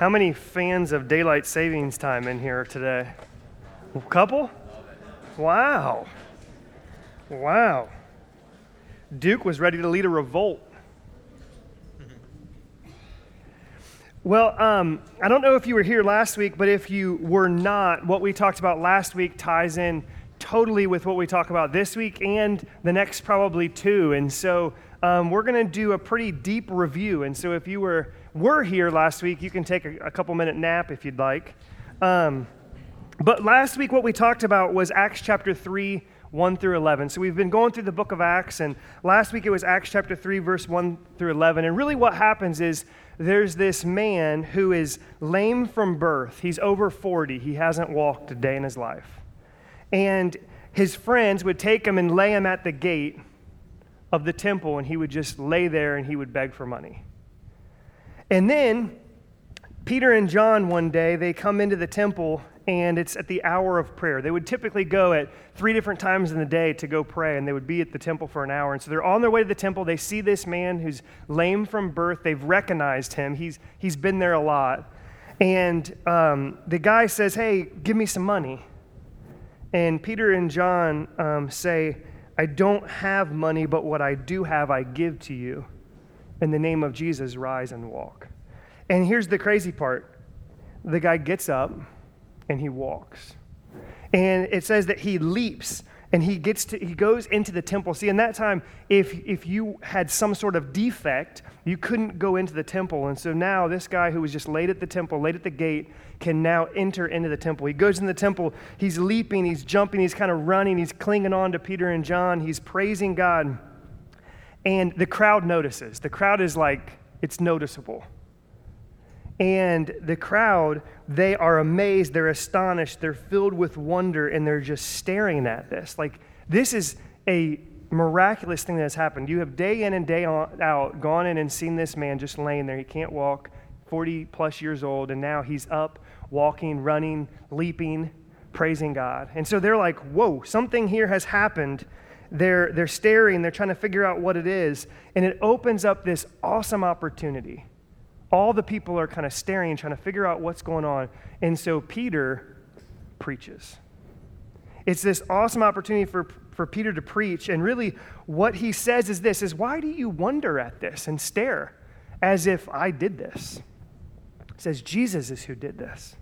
How many fans of daylight savings time in here today? A couple? Wow. Wow. Duke was ready to lead a revolt. Well, um, I don't know if you were here last week, but if you were not, what we talked about last week ties in totally with what we talk about this week and the next probably two. And so um, we're going to do a pretty deep review. And so if you were, were here last week, you can take a, a couple minute nap if you'd like. Um, but last week, what we talked about was Acts chapter 3, 1 through 11. So we've been going through the book of Acts, and last week it was Acts chapter 3, verse 1 through 11. And really, what happens is there's this man who is lame from birth. He's over 40, he hasn't walked a day in his life. And his friends would take him and lay him at the gate of the temple, and he would just lay there and he would beg for money. And then Peter and John, one day, they come into the temple and it's at the hour of prayer. They would typically go at three different times in the day to go pray, and they would be at the temple for an hour. And so they're on their way to the temple. They see this man who's lame from birth. They've recognized him, he's, he's been there a lot. And um, the guy says, Hey, give me some money. And Peter and John um, say, I don't have money, but what I do have, I give to you. In the name of Jesus, rise and walk. And here's the crazy part. The guy gets up and he walks. And it says that he leaps and he gets to he goes into the temple. See in that time if if you had some sort of defect you couldn't go into the temple. And so now this guy who was just late at the temple late at the gate can now enter into the temple. He goes in the temple. He's leaping. He's jumping. He's kind of running. He's clinging on to peter and john. He's praising god and the crowd notices the crowd is like it's noticeable and the crowd, they are amazed, they're astonished, they're filled with wonder, and they're just staring at this. Like, this is a miraculous thing that has happened. You have day in and day out gone in and seen this man just laying there. He can't walk, 40 plus years old, and now he's up, walking, running, leaping, praising God. And so they're like, whoa, something here has happened. They're, they're staring, they're trying to figure out what it is, and it opens up this awesome opportunity all the people are kind of staring, trying to figure out what's going on. And so Peter preaches. It's this awesome opportunity for, for Peter to preach. And really, what he says is this is why do you wonder at this and stare as if I did this? He says, Jesus is who did this.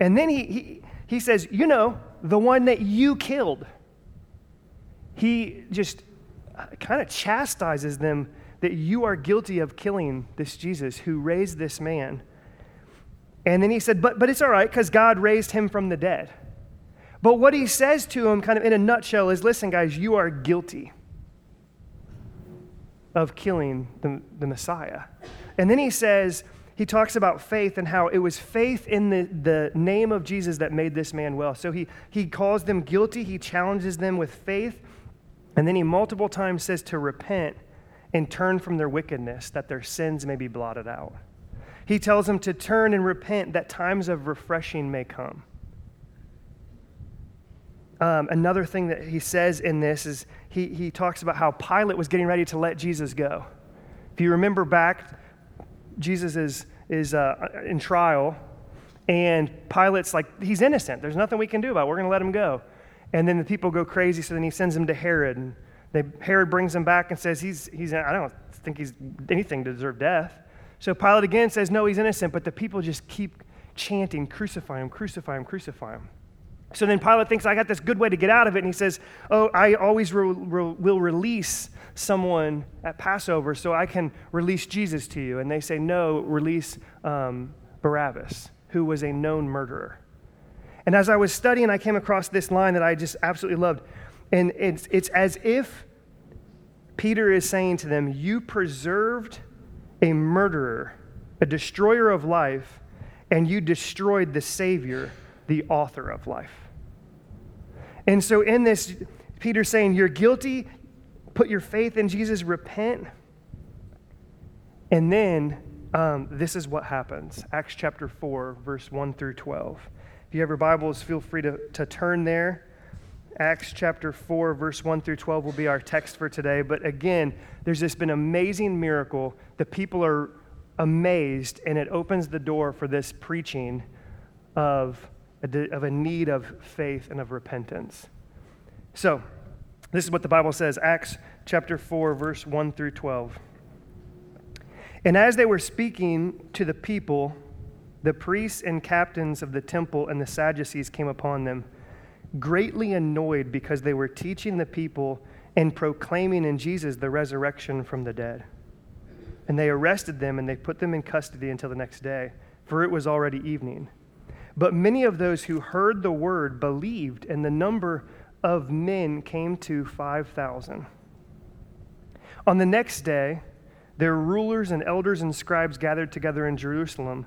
And then he, he, he says, you know, the one that you killed. He just uh, kind of chastises them that you are guilty of killing this Jesus who raised this man. And then he said, But, but it's all right because God raised him from the dead. But what he says to him, kind of in a nutshell, is listen, guys, you are guilty of killing the, the Messiah. And then he says, he talks about faith and how it was faith in the, the name of Jesus that made this man well. So he, he calls them guilty, he challenges them with faith, and then he multiple times says to repent and turn from their wickedness, that their sins may be blotted out. He tells them to turn and repent, that times of refreshing may come. Um, another thing that he says in this is he, he talks about how Pilate was getting ready to let Jesus go. If you remember back, Jesus is, is uh, in trial, and Pilate's like, he's innocent. There's nothing we can do about it. We're going to let him go. And then the people go crazy, so then he sends him to Herod. And they, Herod brings him back and says, he's, he's, I don't think he's anything to deserve death. So Pilate again says, No, he's innocent, but the people just keep chanting, Crucify him, crucify him, crucify him. So then Pilate thinks, I got this good way to get out of it. And he says, Oh, I always re- re- will release someone at Passover so I can release Jesus to you. And they say, No, release um, Barabbas, who was a known murderer. And as I was studying, I came across this line that I just absolutely loved. And it's, it's as if Peter is saying to them, You preserved a murderer, a destroyer of life, and you destroyed the Savior, the author of life. And so, in this, Peter's saying, You're guilty, put your faith in Jesus, repent. And then um, this is what happens Acts chapter 4, verse 1 through 12. If you have your Bibles, feel free to, to turn there. Acts chapter 4, verse 1 through 12 will be our text for today. But again, there's this been amazing miracle. The people are amazed, and it opens the door for this preaching of a, of a need of faith and of repentance. So, this is what the Bible says Acts chapter 4, verse 1 through 12. And as they were speaking to the people, the priests and captains of the temple and the Sadducees came upon them, greatly annoyed because they were teaching the people and proclaiming in Jesus the resurrection from the dead. And they arrested them and they put them in custody until the next day, for it was already evening. But many of those who heard the word believed, and the number of men came to 5,000. On the next day, their rulers and elders and scribes gathered together in Jerusalem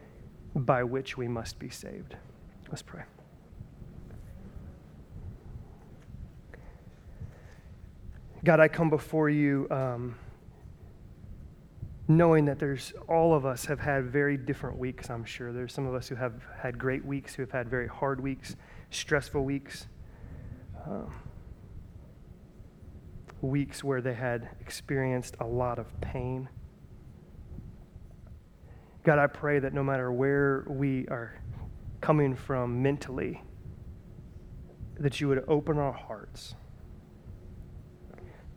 by which we must be saved. Let's pray. God, I come before you um, knowing that there's all of us have had very different weeks, I'm sure. There's some of us who have had great weeks, who have had very hard weeks, stressful weeks um, weeks where they had experienced a lot of pain. God, I pray that no matter where we are coming from mentally, that you would open our hearts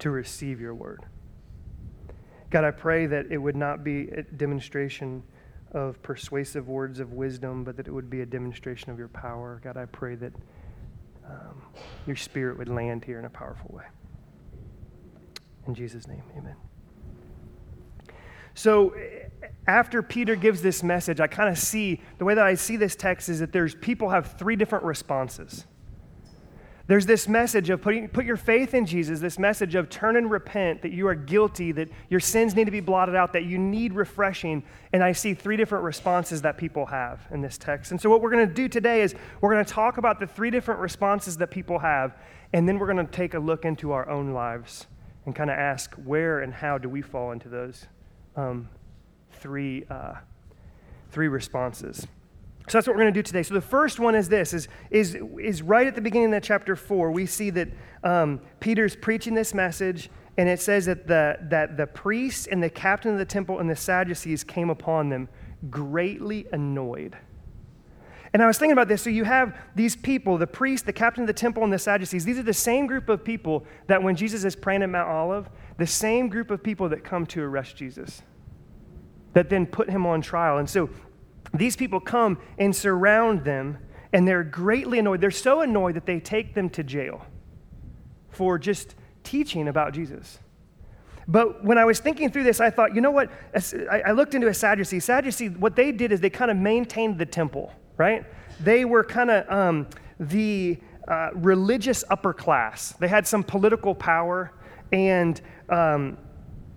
to receive your word. God, I pray that it would not be a demonstration of persuasive words of wisdom, but that it would be a demonstration of your power. God, I pray that um, your spirit would land here in a powerful way. In Jesus' name, amen. So, after Peter gives this message, I kind of see the way that I see this text is that there's people have three different responses. There's this message of putting, put your faith in Jesus, this message of turn and repent, that you are guilty, that your sins need to be blotted out, that you need refreshing. And I see three different responses that people have in this text. And so, what we're going to do today is we're going to talk about the three different responses that people have, and then we're going to take a look into our own lives and kind of ask where and how do we fall into those um, three, uh, three responses. So that's what we're going to do today. So the first one is this: is is is right at the beginning of chapter four. We see that um, Peter's preaching this message, and it says that the that the priests and the captain of the temple and the Sadducees came upon them, greatly annoyed. And I was thinking about this. So you have these people, the priest, the captain of the temple, and the Sadducees. These are the same group of people that when Jesus is praying at Mount Olive, the same group of people that come to arrest Jesus, that then put him on trial. And so these people come and surround them, and they're greatly annoyed. They're so annoyed that they take them to jail for just teaching about Jesus. But when I was thinking through this, I thought, you know what? I looked into a Sadducee. Sadducee, what they did is they kind of maintained the temple, right? They were kind of um, the uh, religious upper class. They had some political power, and um,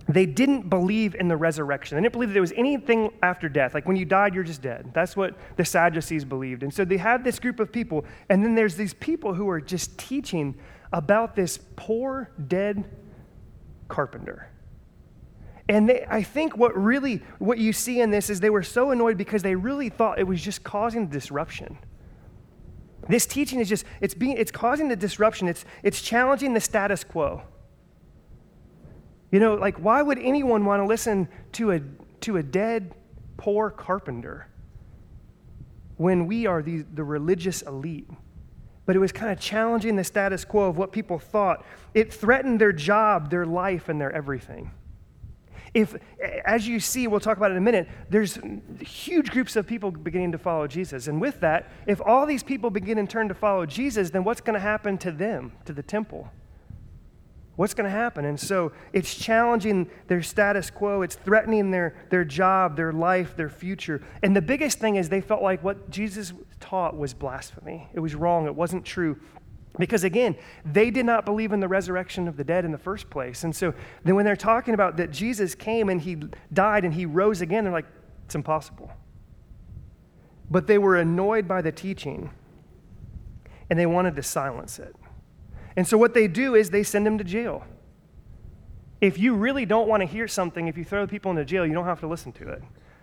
they didn't believe in the resurrection. They didn't believe that there was anything after death. Like when you died, you're just dead. That's what the Sadducees believed. And so they had this group of people, and then there's these people who are just teaching about this poor, dead carpenter. And they, I think what really, what you see in this is they were so annoyed because they really thought it was just causing disruption. This teaching is just, it's, being, it's causing the disruption. It's, it's challenging the status quo. You know, like, why would anyone want to listen to a, to a dead, poor carpenter when we are the, the religious elite? But it was kind of challenging the status quo of what people thought. It threatened their job, their life, and their everything. If, as you see, we'll talk about it in a minute, there's huge groups of people beginning to follow Jesus. And with that, if all these people begin and turn to follow Jesus, then what's going to happen to them, to the temple? What's going to happen? And so it's challenging their status quo, it's threatening their, their job, their life, their future. And the biggest thing is they felt like what Jesus taught was blasphemy. It was wrong, it wasn't true. Because again, they did not believe in the resurrection of the dead in the first place. And so then when they're talking about that Jesus came and he died and he rose again, they're like, it's impossible. But they were annoyed by the teaching and they wanted to silence it. And so what they do is they send him to jail. If you really don't want to hear something, if you throw people into jail, you don't have to listen to it.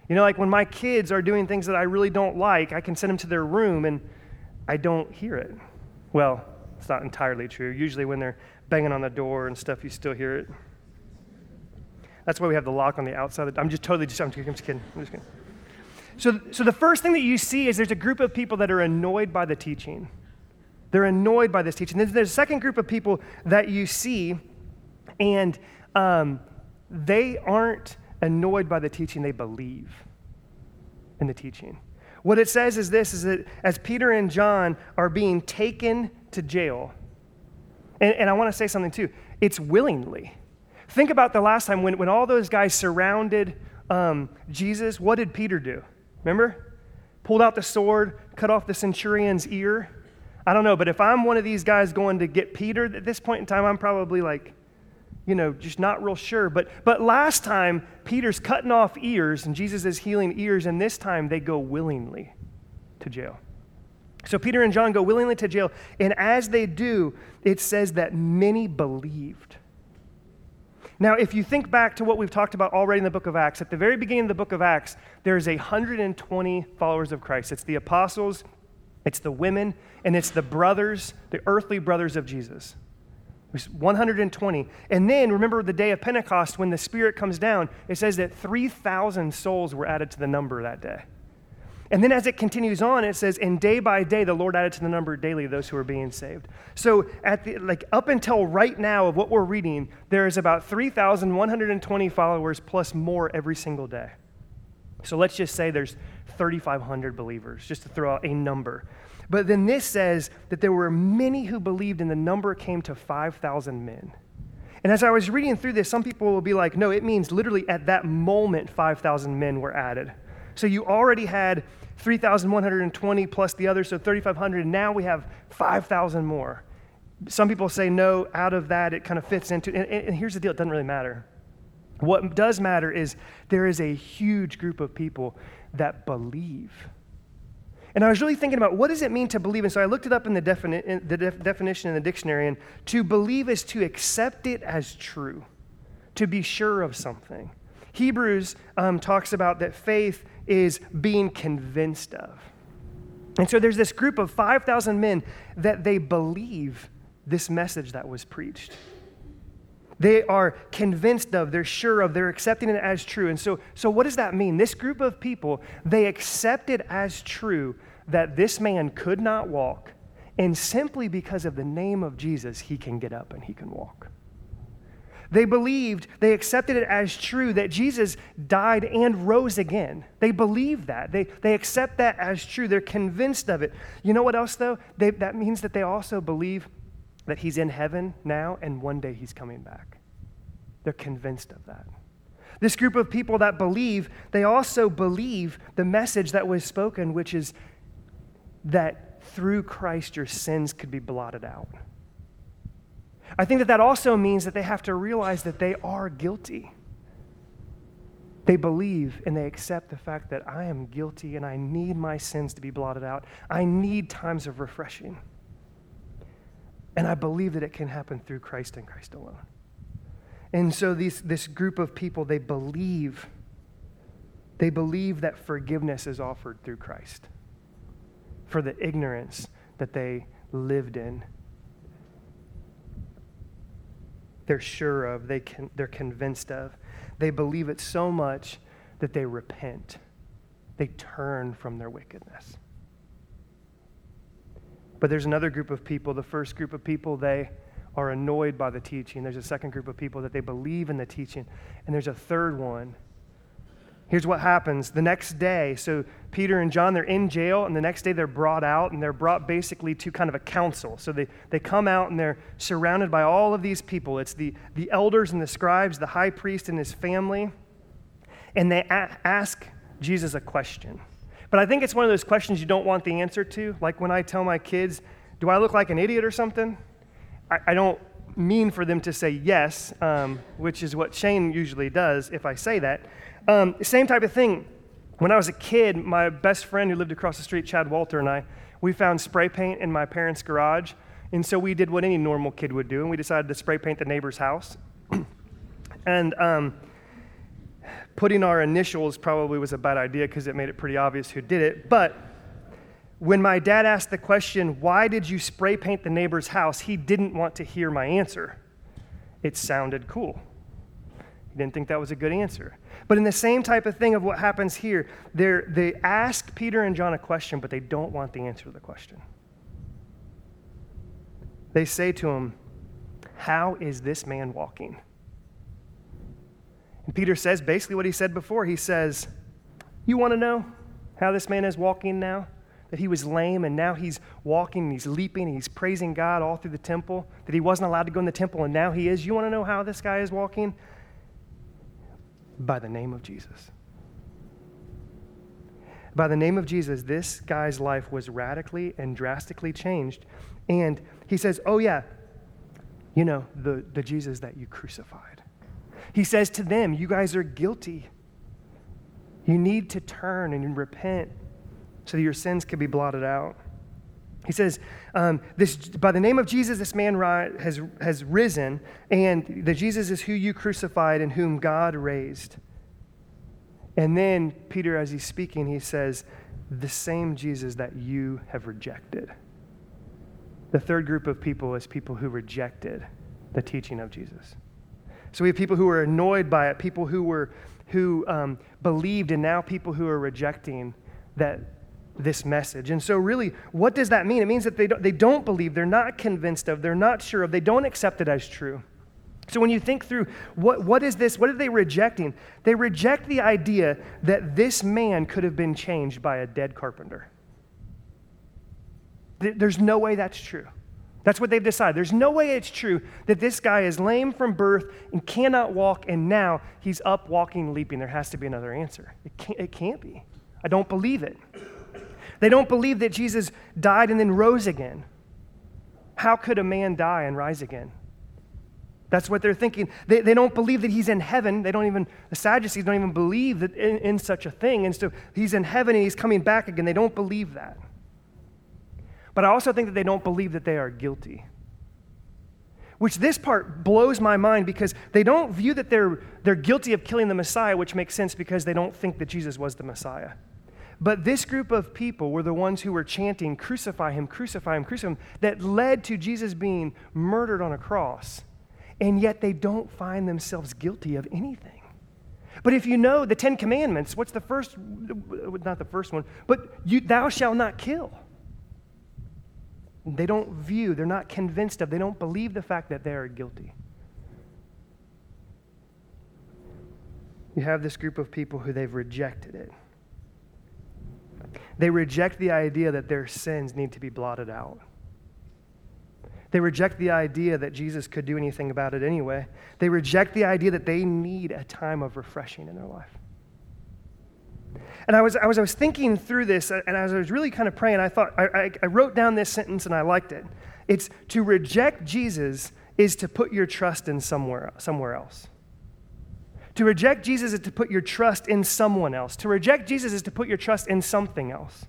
You know, like when my kids are doing things that I really don't like, I can send them to their room and I don't hear it. Well, it's not entirely true. Usually, when they're banging on the door and stuff, you still hear it. That's why we have the lock on the outside. I'm just totally just, I'm just, I'm just kidding. I'm just kidding. So, so the first thing that you see is there's a group of people that are annoyed by the teaching. They're annoyed by this teaching. Then there's a second group of people that you see, and um, they aren't annoyed by the teaching, they believe in the teaching. What it says is this is that as Peter and John are being taken to jail. And, and I want to say something too it's willingly. Think about the last time when, when all those guys surrounded um, Jesus, what did Peter do? Remember? Pulled out the sword, cut off the centurion's ear. I don't know, but if I'm one of these guys going to get Peter at this point in time, I'm probably like, you know, just not real sure. But, but last time, Peter's cutting off ears and Jesus is healing ears, and this time they go willingly to jail. So Peter and John go willingly to jail, and as they do, it says that many believed. Now, if you think back to what we've talked about already in the book of Acts, at the very beginning of the book of Acts, there's 120 followers of Christ. It's the apostles, it's the women, and it's the brothers, the earthly brothers of Jesus. There's 120. And then remember the day of Pentecost when the Spirit comes down, it says that 3,000 souls were added to the number that day. And then as it continues on, it says, and day by day the Lord added to the number daily those who are being saved. So at the, like up until right now of what we're reading, there is about 3,120 followers plus more every single day. So let's just say there's 3,500 believers, just to throw out a number. But then this says that there were many who believed, and the number came to 5,000 men. And as I was reading through this, some people will be like, no, it means literally at that moment 5,000 men were added. So you already had 3,120 plus the others, so 3,500. and Now we have 5,000 more. Some people say no, out of that it kind of fits into, and, and here's the deal it doesn't really matter. What does matter is there is a huge group of people that believe. And I was really thinking about what does it mean to believe? And so I looked it up in the, defini- in the def- definition in the dictionary, and to believe is to accept it as true, to be sure of something. Hebrews um, talks about that faith is being convinced of. And so there's this group of 5,000 men that they believe this message that was preached. They are convinced of, they're sure of, they're accepting it as true. And so, so what does that mean? This group of people, they accepted it as true that this man could not walk, and simply because of the name of Jesus, he can get up and he can walk. They believed, they accepted it as true that Jesus died and rose again. They believe that. They, they accept that as true. They're convinced of it. You know what else, though? They, that means that they also believe that he's in heaven now and one day he's coming back. They're convinced of that. This group of people that believe, they also believe the message that was spoken, which is that through Christ your sins could be blotted out. I think that that also means that they have to realize that they are guilty. They believe and they accept the fact that I am guilty and I need my sins to be blotted out. I need times of refreshing. And I believe that it can happen through Christ and Christ alone. And so these, this group of people, they believe. They believe that forgiveness is offered through Christ for the ignorance that they lived in they're sure of, they can, they're convinced of. They believe it so much that they repent. They turn from their wickedness. But there's another group of people, the first group of people, they are annoyed by the teaching. There's a second group of people that they believe in the teaching. And there's a third one. Here's what happens the next day. So, Peter and John, they're in jail, and the next day they're brought out, and they're brought basically to kind of a council. So, they, they come out and they're surrounded by all of these people. It's the, the elders and the scribes, the high priest and his family. And they a- ask Jesus a question. But I think it's one of those questions you don't want the answer to. Like when I tell my kids, Do I look like an idiot or something? I, I don't mean for them to say yes, um, which is what Shane usually does if I say that. Um, same type of thing. When I was a kid, my best friend who lived across the street, Chad Walter, and I, we found spray paint in my parents' garage. And so we did what any normal kid would do, and we decided to spray paint the neighbor's house. and um, putting our initials probably was a bad idea because it made it pretty obvious who did it. But when my dad asked the question, Why did you spray paint the neighbor's house? he didn't want to hear my answer. It sounded cool. He didn't think that was a good answer. But in the same type of thing of what happens here, they ask Peter and John a question, but they don't want the answer to the question. They say to him, How is this man walking? And Peter says basically what he said before. He says, You want to know how this man is walking now? That he was lame and now he's walking and he's leaping and he's praising God all through the temple. That he wasn't allowed to go in the temple and now he is. You want to know how this guy is walking? By the name of Jesus. By the name of Jesus, this guy's life was radically and drastically changed. And he says, Oh, yeah, you know, the, the Jesus that you crucified. He says to them, You guys are guilty. You need to turn and repent so that your sins can be blotted out. He says, um, this, By the name of Jesus, this man ri- has, has risen, and the Jesus is who you crucified and whom God raised. And then Peter, as he's speaking, he says, The same Jesus that you have rejected. The third group of people is people who rejected the teaching of Jesus. So we have people who were annoyed by it, people who were who um, believed, and now people who are rejecting that this message. And so, really, what does that mean? It means that they don't, they don't believe, they're not convinced of, they're not sure of, they don't accept it as true. So, when you think through what, what is this, what are they rejecting? They reject the idea that this man could have been changed by a dead carpenter. There's no way that's true. That's what they've decided. There's no way it's true that this guy is lame from birth and cannot walk, and now he's up, walking, leaping. There has to be another answer. It can't, it can't be. I don't believe it. They don't believe that Jesus died and then rose again. How could a man die and rise again? That's what they're thinking. They, they don't believe that he's in heaven. They don't even, the Sadducees don't even believe that in, in such a thing. And so he's in heaven and he's coming back again. They don't believe that. But I also think that they don't believe that they are guilty. Which this part blows my mind because they don't view that they're, they're guilty of killing the Messiah, which makes sense because they don't think that Jesus was the Messiah. But this group of people were the ones who were chanting, Crucify him, crucify him, crucify him, that led to Jesus being murdered on a cross. And yet they don't find themselves guilty of anything. But if you know the Ten Commandments, what's the first, not the first one, but you, thou shalt not kill. They don't view, they're not convinced of, they don't believe the fact that they are guilty. You have this group of people who they've rejected it. They reject the idea that their sins need to be blotted out. They reject the idea that Jesus could do anything about it anyway. They reject the idea that they need a time of refreshing in their life. And I was, I was, I was thinking through this, uh, and as I was really kind of praying, I thought, I, I, I wrote down this sentence and I liked it. It's to reject Jesus is to put your trust in somewhere, somewhere else. To reject Jesus is to put your trust in someone else. To reject Jesus is to put your trust in something else.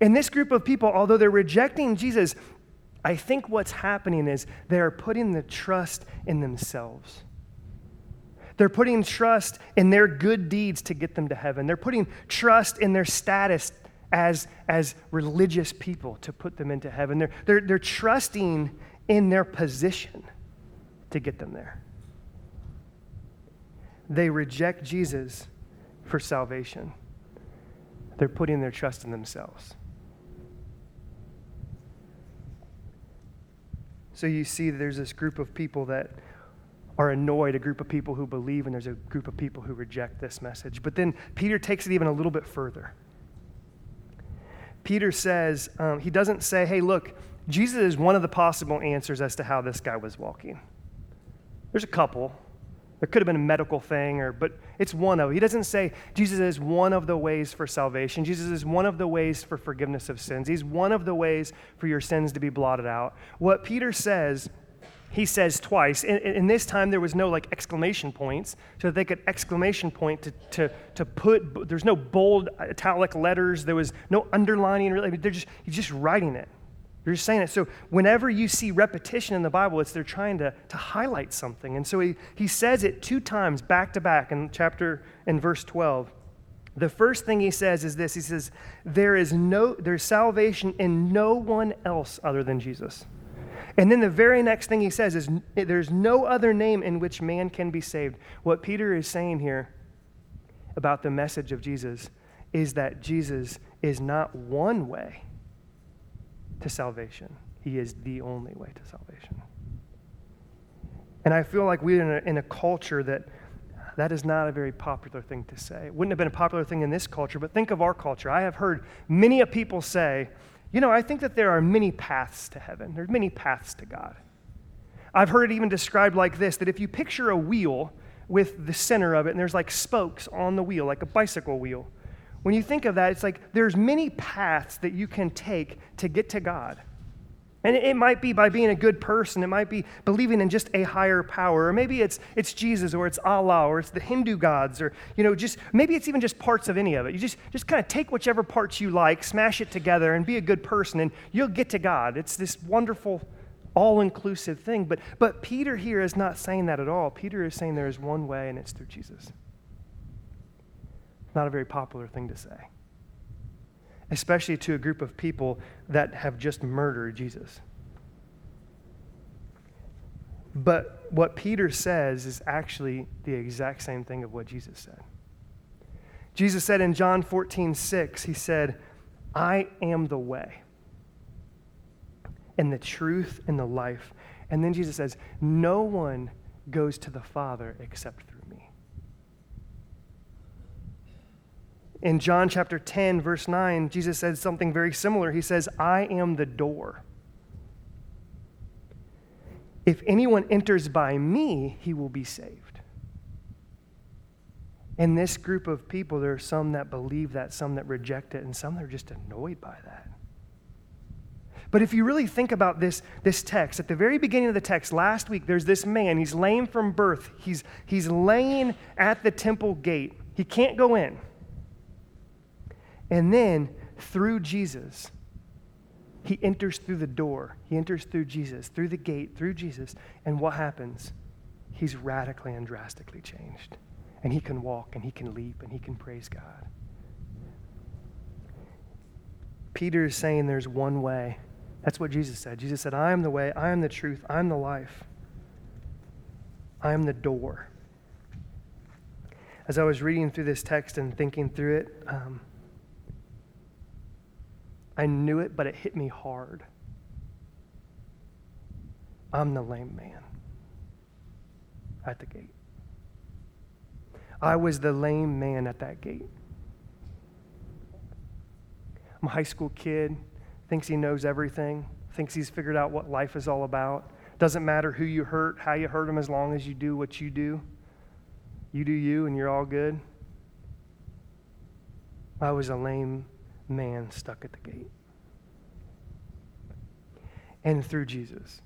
In this group of people, although they're rejecting Jesus, I think what's happening is they're putting the trust in themselves. They're putting trust in their good deeds to get them to heaven. They're putting trust in their status as, as religious people to put them into heaven. They're, they're, they're trusting in their position to get them there. They reject Jesus for salvation, they're putting their trust in themselves. So you see, there's this group of people that are annoyed, a group of people who believe, and there's a group of people who reject this message. But then Peter takes it even a little bit further. Peter says, um, he doesn't say, hey, look, Jesus is one of the possible answers as to how this guy was walking. There's a couple. There could have been a medical thing, or, but it's one of. He doesn't say Jesus is one of the ways for salvation. Jesus is one of the ways for forgiveness of sins. He's one of the ways for your sins to be blotted out. What Peter says he says twice. And, this time there was no like exclamation points, so they could exclamation point to, to, to put, there's no bold italic letters, there was no underlining, really. They're just, he's just writing it. They're just saying it. So whenever you see repetition in the Bible, it's they're trying to, to highlight something. And so he, he says it two times back to back in chapter, in verse 12. The first thing he says is this he says, There is no, there's salvation in no one else other than Jesus. And then the very next thing he says is, There's no other name in which man can be saved. What Peter is saying here about the message of Jesus is that Jesus is not one way to salvation, he is the only way to salvation. And I feel like we're in a, in a culture that that is not a very popular thing to say. It wouldn't have been a popular thing in this culture, but think of our culture. I have heard many a people say, you know, I think that there are many paths to heaven, there's many paths to God. I've heard it even described like this that if you picture a wheel with the center of it, and there's like spokes on the wheel, like a bicycle wheel, when you think of that, it's like there's many paths that you can take to get to God. And it might be by being a good person. It might be believing in just a higher power. Or maybe it's, it's Jesus or it's Allah or it's the Hindu gods or, you know, just maybe it's even just parts of any of it. You just, just kind of take whichever parts you like, smash it together, and be a good person, and you'll get to God. It's this wonderful, all inclusive thing. But, but Peter here is not saying that at all. Peter is saying there is one way, and it's through Jesus. Not a very popular thing to say especially to a group of people that have just murdered Jesus. But what Peter says is actually the exact same thing of what Jesus said. Jesus said in John 14, 6, he said, I am the way and the truth and the life. And then Jesus says, No one goes to the Father except through In John chapter 10, verse 9, Jesus says something very similar. He says, I am the door. If anyone enters by me, he will be saved. In this group of people, there are some that believe that, some that reject it, and some that are just annoyed by that. But if you really think about this, this text, at the very beginning of the text, last week, there's this man. He's lame from birth. He's, he's laying at the temple gate. He can't go in. And then through Jesus, he enters through the door. He enters through Jesus, through the gate, through Jesus. And what happens? He's radically and drastically changed. And he can walk and he can leap and he can praise God. Peter is saying there's one way. That's what Jesus said. Jesus said, I am the way, I am the truth, I am the life, I am the door. As I was reading through this text and thinking through it, um, I knew it, but it hit me hard. I'm the lame man at the gate. I was the lame man at that gate. I'm a high school kid, thinks he knows everything, thinks he's figured out what life is all about. Doesn't matter who you hurt, how you hurt them, as long as you do what you do. You do you, and you're all good. I was a lame man stuck at the gate. And through Jesus,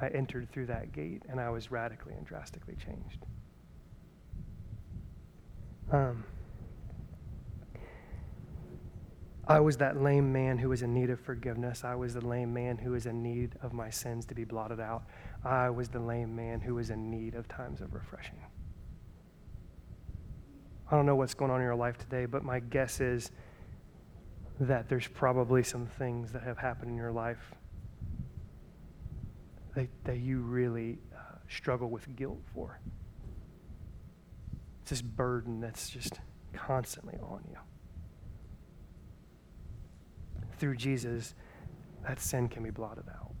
I entered through that gate and I was radically and drastically changed. Um, I was that lame man who was in need of forgiveness. I was the lame man who was in need of my sins to be blotted out. I was the lame man who was in need of times of refreshing. I don't know what's going on in your life today, but my guess is that there's probably some things that have happened in your life that, that you really uh, struggle with guilt for. It's this burden that's just constantly on you. Through Jesus, that sin can be blotted out.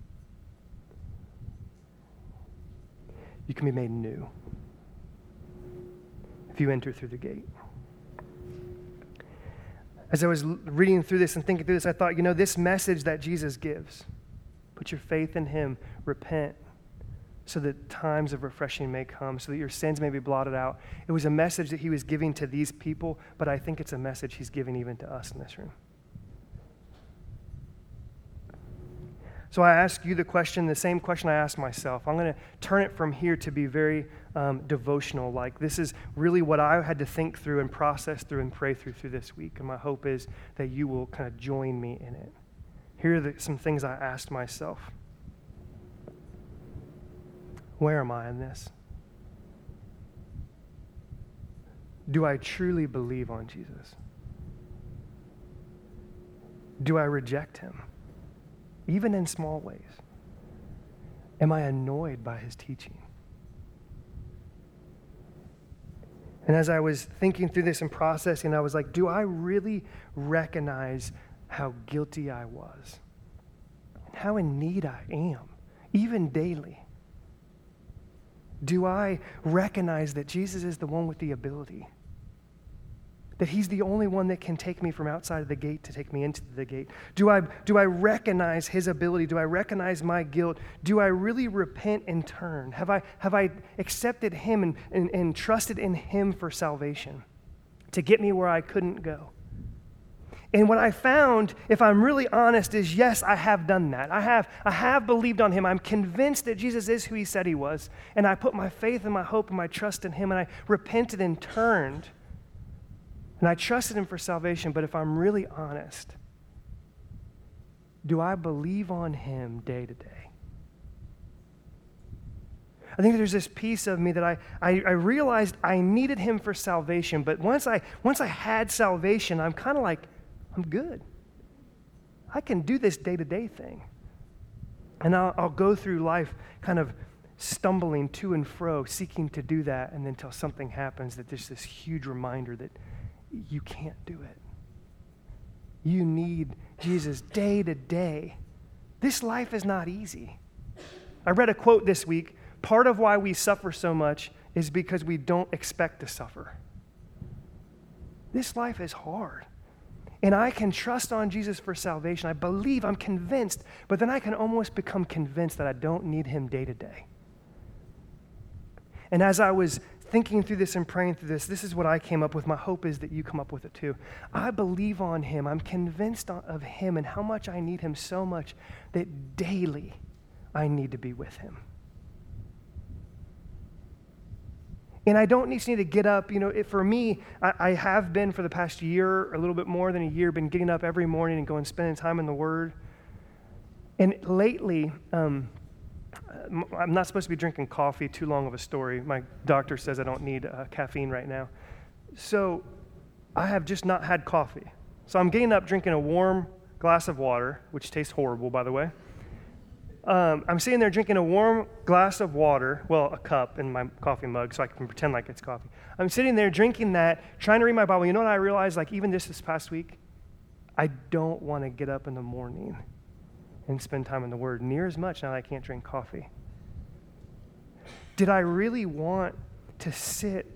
You can be made new if you enter through the gate. As I was reading through this and thinking through this, I thought, you know, this message that Jesus gives put your faith in Him, repent, so that times of refreshing may come, so that your sins may be blotted out. It was a message that He was giving to these people, but I think it's a message He's giving even to us in this room. So I ask you the question, the same question I asked myself. I'm going to turn it from here to be very um, devotional. Like, this is really what I had to think through and process through and pray through through this week. And my hope is that you will kind of join me in it. Here are the, some things I asked myself Where am I in this? Do I truly believe on Jesus? Do I reject him? even in small ways? Am I annoyed by his teaching? And as I was thinking through this and processing, I was like, do I really recognize how guilty I was? And how in need I am, even daily? Do I recognize that Jesus is the one with the ability? That he's the only one that can take me from outside of the gate to take me into the gate? Do I, do I recognize his ability? Do I recognize my guilt? Do I really repent and turn? Have I, have I accepted him and, and, and trusted in him for salvation to get me where I couldn't go? And what I found, if I'm really honest, is yes, I have done that. I have, I have believed on him. I'm convinced that Jesus is who he said he was. And I put my faith and my hope and my trust in him, and I repented and turned. And I trusted him for salvation, but if I'm really honest, do I believe on him day to day? I think there's this piece of me that I, I, I, realized I needed him for salvation, but once I, once I had salvation, I'm kind of like, I'm good. I can do this day to day thing. And I'll, I'll go through life kind of stumbling to and fro, seeking to do that, and then until something happens that there's this huge reminder that you can't do it. You need Jesus day to day. This life is not easy. I read a quote this week. Part of why we suffer so much is because we don't expect to suffer. This life is hard. And I can trust on Jesus for salvation. I believe, I'm convinced, but then I can almost become convinced that I don't need him day to day. And as I was thinking through this and praying through this, this is what I came up with. My hope is that you come up with it too. I believe on Him. I'm convinced of Him and how much I need Him so much that daily I need to be with Him. And I don't need to get up. You know, it, for me, I, I, have been for the past year, a little bit more than a year, been getting up every morning and going spending time in the Word. And lately, um, I'm not supposed to be drinking coffee, too long of a story. My doctor says I don't need uh, caffeine right now. So I have just not had coffee. So I'm getting up drinking a warm glass of water, which tastes horrible, by the way. Um, I'm sitting there drinking a warm glass of water, well, a cup in my coffee mug, so I can pretend like it's coffee. I'm sitting there drinking that, trying to read my Bible. You know what I realized, like, even this this past week? I don't want to get up in the morning and spend time in the Word near as much now that I can't drink coffee. Did I really want to sit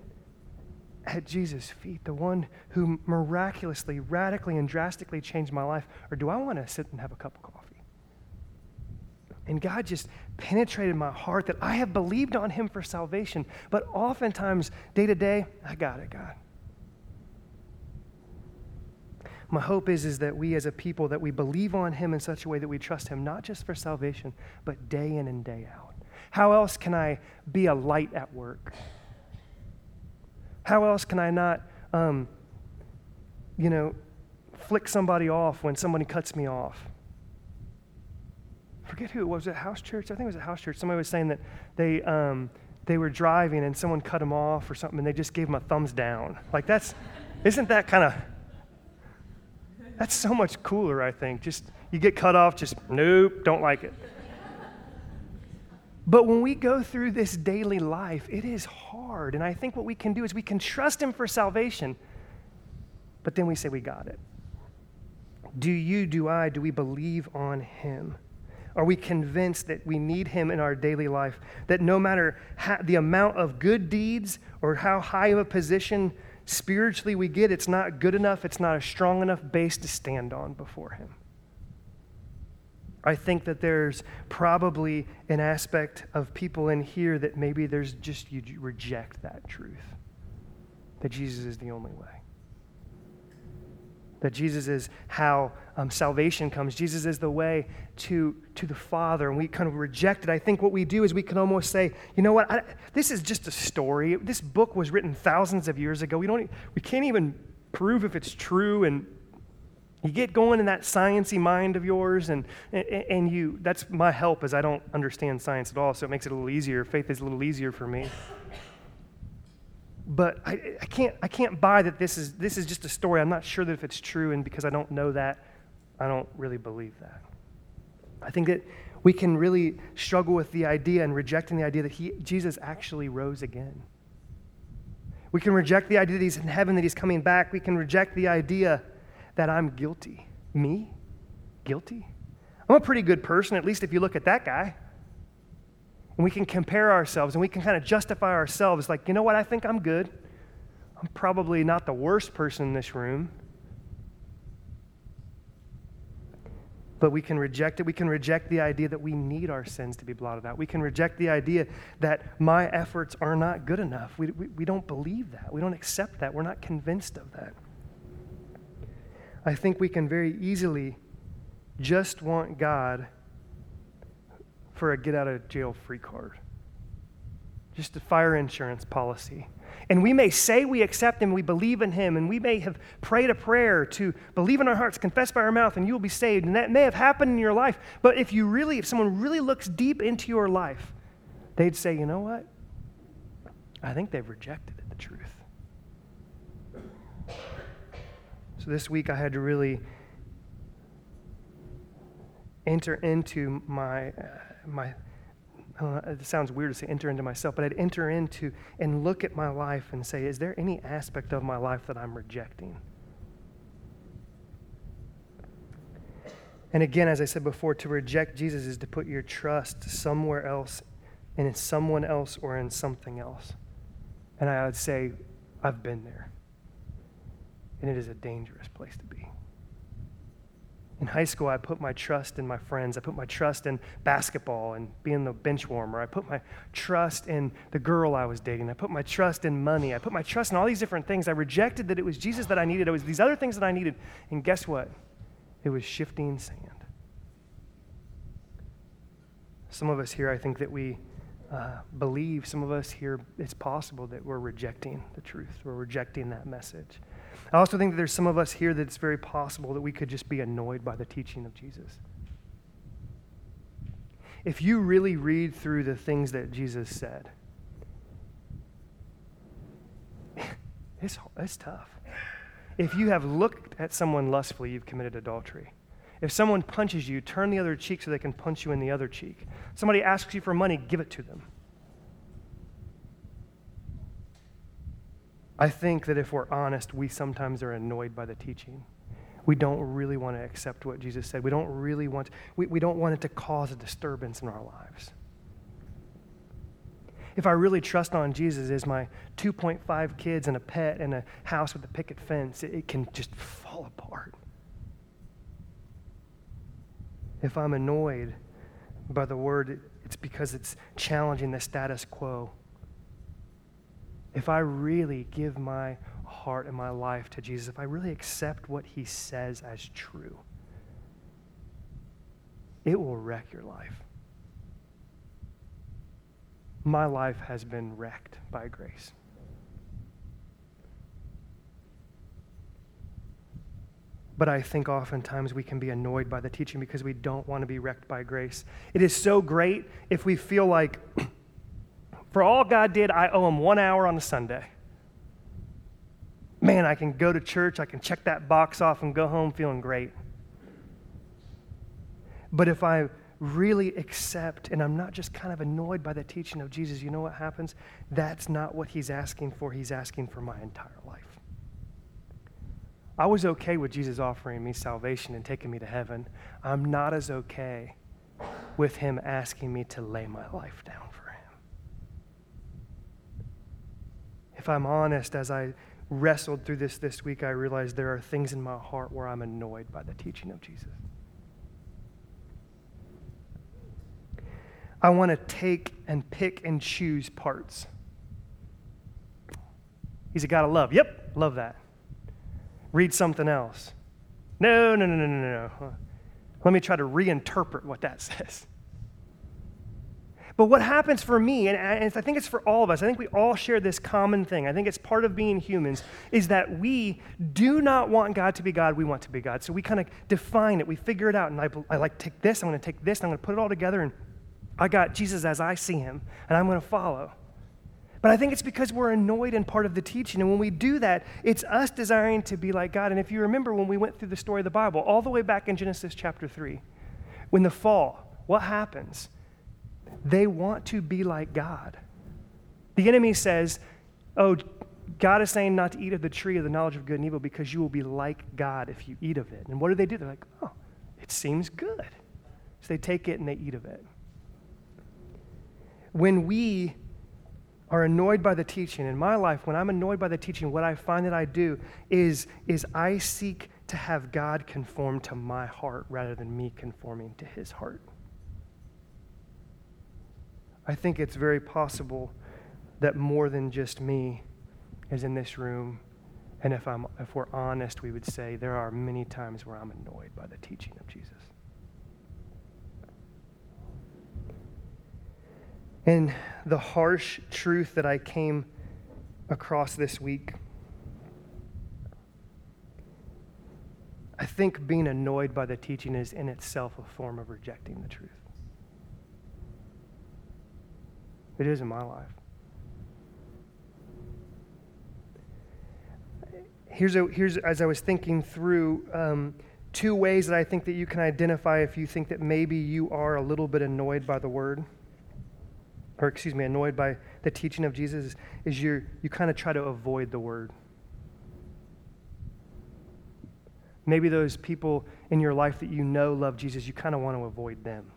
at Jesus' feet, the one who miraculously, radically, and drastically changed my life? Or do I want to sit and have a cup of coffee? And God just penetrated my heart that I have believed on Him for salvation, but oftentimes, day to day, I got it, God. My hope is, is that we as a people, that we believe on Him in such a way that we trust Him, not just for salvation, but day in and day out. How else can I be a light at work? How else can I not, um, you know, flick somebody off when somebody cuts me off? Forget who it was. at House Church? I think it was at House Church. Somebody was saying that they, um, they were driving and someone cut them off or something and they just gave them a thumbs down. Like, that's, isn't that kind of, that's so much cooler, I think. Just, you get cut off, just, nope, don't like it. But when we go through this daily life, it is hard. And I think what we can do is we can trust Him for salvation, but then we say, We got it. Do you, do I, do we believe on Him? Are we convinced that we need Him in our daily life? That no matter how, the amount of good deeds or how high of a position spiritually we get, it's not good enough, it's not a strong enough base to stand on before Him? I think that there's probably an aspect of people in here that maybe there's just you reject that truth that Jesus is the only way. That Jesus is how um, salvation comes. Jesus is the way to, to the Father, and we kind of reject it. I think what we do is we can almost say, you know what, I, this is just a story. This book was written thousands of years ago. We, don't, we can't even prove if it's true, and you get going in that sciency mind of yours, and, and you, that's my help is I don't understand science at all, so it makes it a little easier. Faith is a little easier for me. But I, I, can't, I can't buy that this is, this is just a story. I'm not sure that if it's true, and because I don't know that, I don't really believe that. I think that we can really struggle with the idea and rejecting the idea that he, Jesus actually rose again. We can reject the idea that he's in heaven, that he's coming back. We can reject the idea that I'm guilty. Me? Guilty? I'm a pretty good person, at least if you look at that guy. And we can compare ourselves and we can kind of justify ourselves like, you know what, I think I'm good. I'm probably not the worst person in this room. But we can reject it. We can reject the idea that we need our sins to be blotted out. We can reject the idea that my efforts are not good enough. We, we, we don't believe that. We don't accept that. We're not convinced of that. I think we can very easily just want God for a get out of jail free card, just a fire insurance policy. And we may say we accept him, we believe in him, and we may have prayed a prayer to believe in our hearts, confess by our mouth, and you will be saved. And that may have happened in your life. But if you really, if someone really looks deep into your life, they'd say, you know what? I think they've rejected the truth. So this week I had to really enter into my, uh, my know, it sounds weird to say enter into myself, but I'd enter into and look at my life and say, is there any aspect of my life that I'm rejecting? And again, as I said before, to reject Jesus is to put your trust somewhere else, and in someone else or in something else. And I would say, I've been there and it is a dangerous place to be. In high school, I put my trust in my friends. I put my trust in basketball and being the bench warmer. I put my trust in the girl I was dating. I put my trust in money. I put my trust in all these different things. I rejected that it was Jesus that I needed. It was these other things that I needed. And guess what? It was shifting sand. Some of us here, I think that we uh, believe, some of us here, it's possible that we're rejecting the truth. We're rejecting that message. I also think that there's some of us here that it's very possible that we could just be annoyed by the teaching of Jesus. If you really read through the things that Jesus said, it's, it's tough. If you have looked at someone lustfully, you've committed adultery. If someone punches you, turn the other cheek so they can punch you in the other cheek. Somebody asks you for money, give it to them. I think that if we're honest, we sometimes are annoyed by the teaching. We don't really want to accept what Jesus said. We don't really want, we, we don't want it to cause a disturbance in our lives. If I really trust on Jesus as my 2.5 kids and a pet and a house with a picket fence, it, it can just fall apart. If I'm annoyed by the word, it's because it's challenging the status quo if I really give my heart and my life to Jesus, if I really accept what he says as true, it will wreck your life. My life has been wrecked by grace. But I think oftentimes we can be annoyed by the teaching because we don't want to be wrecked by grace. It is so great if we feel like For all God did, I owe him one hour on a Sunday. Man, I can go to church, I can check that box off and go home feeling great. But if I really accept and I'm not just kind of annoyed by the teaching of Jesus, you know what happens? That's not what he's asking for. He's asking for my entire life. I was okay with Jesus offering me salvation and taking me to heaven. I'm not as okay with Him asking me to lay my life down for Him. If I'm honest, as I wrestled through this this week, I realized there are things in my heart where I'm annoyed by the teaching of Jesus. I want to take and pick and choose parts. He's a God of love. Yep, love that. Read something else. No, no, no, no, no, no. Let me try to reinterpret what that says. But what happens for me, and I think it's for all of us, I think we all share this common thing. I think it's part of being humans, is that we do not want God to be God, we want to be God. So we kind of define it, we figure it out, and I, I like take this, I'm going to take this, I'm going to put it all together, and I got Jesus as I see him, and I'm going to follow. But I think it's because we're annoyed in part of the teaching. And when we do that, it's us desiring to be like God. And if you remember when we went through the story of the Bible, all the way back in Genesis chapter 3, when the fall, what happens? They want to be like God. The enemy says, Oh, God is saying not to eat of the tree of the knowledge of good and evil because you will be like God if you eat of it. And what do they do? They're like, Oh, it seems good. So they take it and they eat of it. When we are annoyed by the teaching, in my life, when I'm annoyed by the teaching, what I find that I do is, is I seek to have God conform to my heart rather than me conforming to his heart. I think it's very possible that more than just me is in this room. And if, I'm, if we're honest, we would say there are many times where I'm annoyed by the teaching of Jesus. And the harsh truth that I came across this week, I think being annoyed by the teaching is in itself a form of rejecting the truth. It is in my life. Here's, a, here's as I was thinking through um, two ways that I think that you can identify if you think that maybe you are a little bit annoyed by the word, or excuse me, annoyed by the teaching of Jesus, is you you kind of try to avoid the word. Maybe those people in your life that you know love Jesus, you kind of want to avoid them.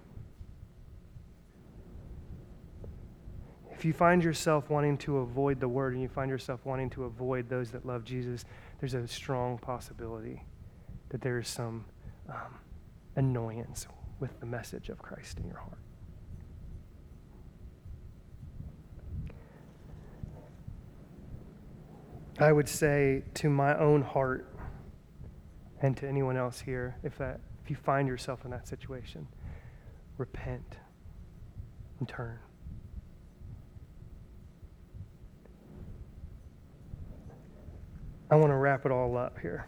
If you find yourself wanting to avoid the word and you find yourself wanting to avoid those that love Jesus, there's a strong possibility that there is some um, annoyance with the message of Christ in your heart. I would say to my own heart and to anyone else here, if, that, if you find yourself in that situation, repent and turn. I want to wrap it all up here.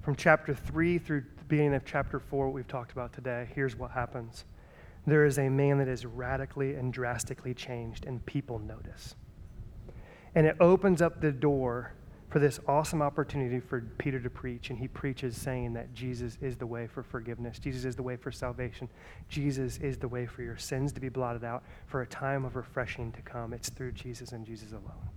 From chapter 3 through the beginning of chapter 4, what we've talked about today, here's what happens. There is a man that is radically and drastically changed, and people notice. And it opens up the door for this awesome opportunity for Peter to preach. And he preaches saying that Jesus is the way for forgiveness, Jesus is the way for salvation, Jesus is the way for your sins to be blotted out, for a time of refreshing to come. It's through Jesus and Jesus alone.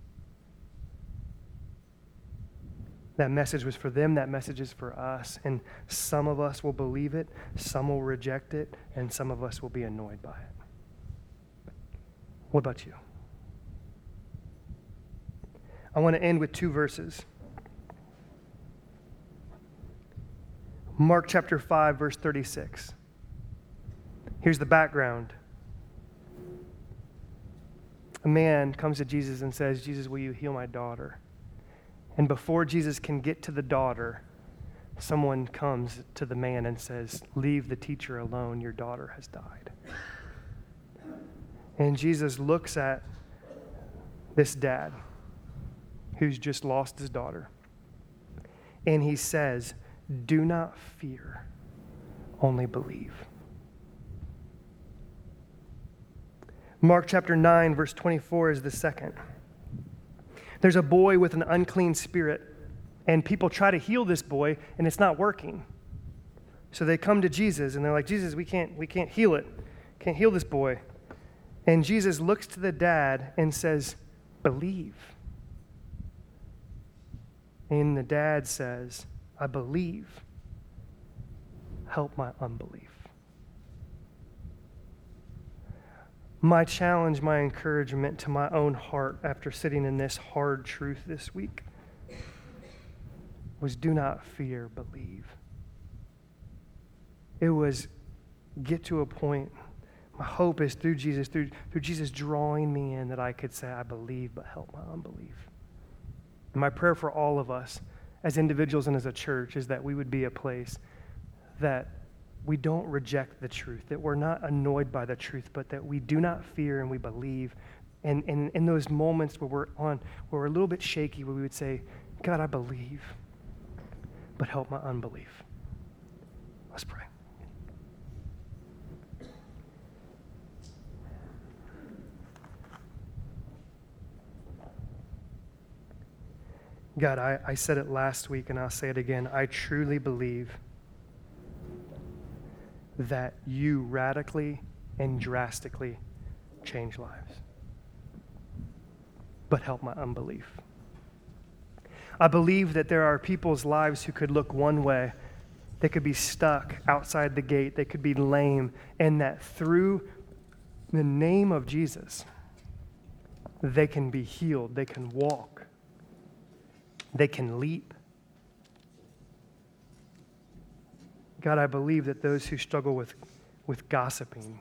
That message was for them, that message is for us. And some of us will believe it, some will reject it, and some of us will be annoyed by it. What about you? I want to end with two verses. Mark chapter 5, verse 36. Here's the background. A man comes to Jesus and says, Jesus, will you heal my daughter? And before Jesus can get to the daughter, someone comes to the man and says, Leave the teacher alone, your daughter has died. And Jesus looks at this dad who's just lost his daughter. And he says, Do not fear, only believe. Mark chapter 9, verse 24 is the second. There's a boy with an unclean spirit, and people try to heal this boy, and it's not working. So they come to Jesus, and they're like, Jesus, we can't, we can't heal it. Can't heal this boy. And Jesus looks to the dad and says, Believe. And the dad says, I believe. help my unbelief. My challenge, my encouragement to my own heart after sitting in this hard truth this week was do not fear, believe. It was get to a point. My hope is through Jesus, through, through Jesus drawing me in, that I could say, I believe, but help my unbelief. And my prayer for all of us as individuals and as a church is that we would be a place that we don't reject the truth, that we're not annoyed by the truth, but that we do not fear and we believe. And, in those moments where we're on, where we're a little bit shaky, where we would say, God, I believe, but help my unbelief. Let's pray. God, I, I said it last week and I'll say it again. I truly believe that you radically and drastically change lives. But help my unbelief. I believe that there are people's lives who could look one way. They could be stuck outside the gate. They could be lame. And that through the name of Jesus, they can be healed. They can walk. They can leap. God, I believe that those who struggle with, with gossiping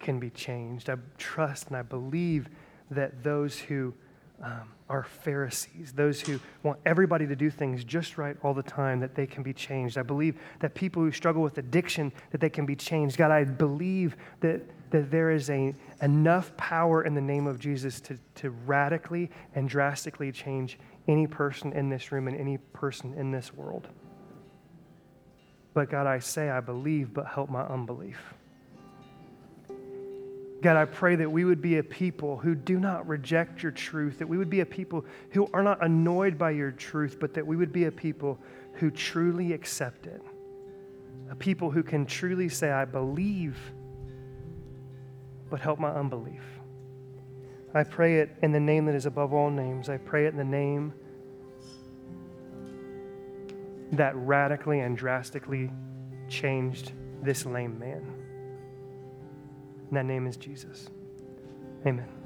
can be changed. I trust and I believe that those who um, are Pharisees, those who want everybody to do things just right all the time, that they can be changed. I believe that people who struggle with addiction, that they can be changed. God, I believe that, that there is a, enough power in the name of Jesus to, to radically and drastically change any person in this room and any person in this world. But God, I say I believe, but help my unbelief. God, I pray that we would be a people who do not reject your truth, that we would be a people who are not annoyed by your truth, but that we would be a people who truly accept it. A people who can truly say, I believe, but help my unbelief. I pray it in the name that is above all names. I pray it in the name that radically and drastically changed this lame man. And that name is Jesus. Amen.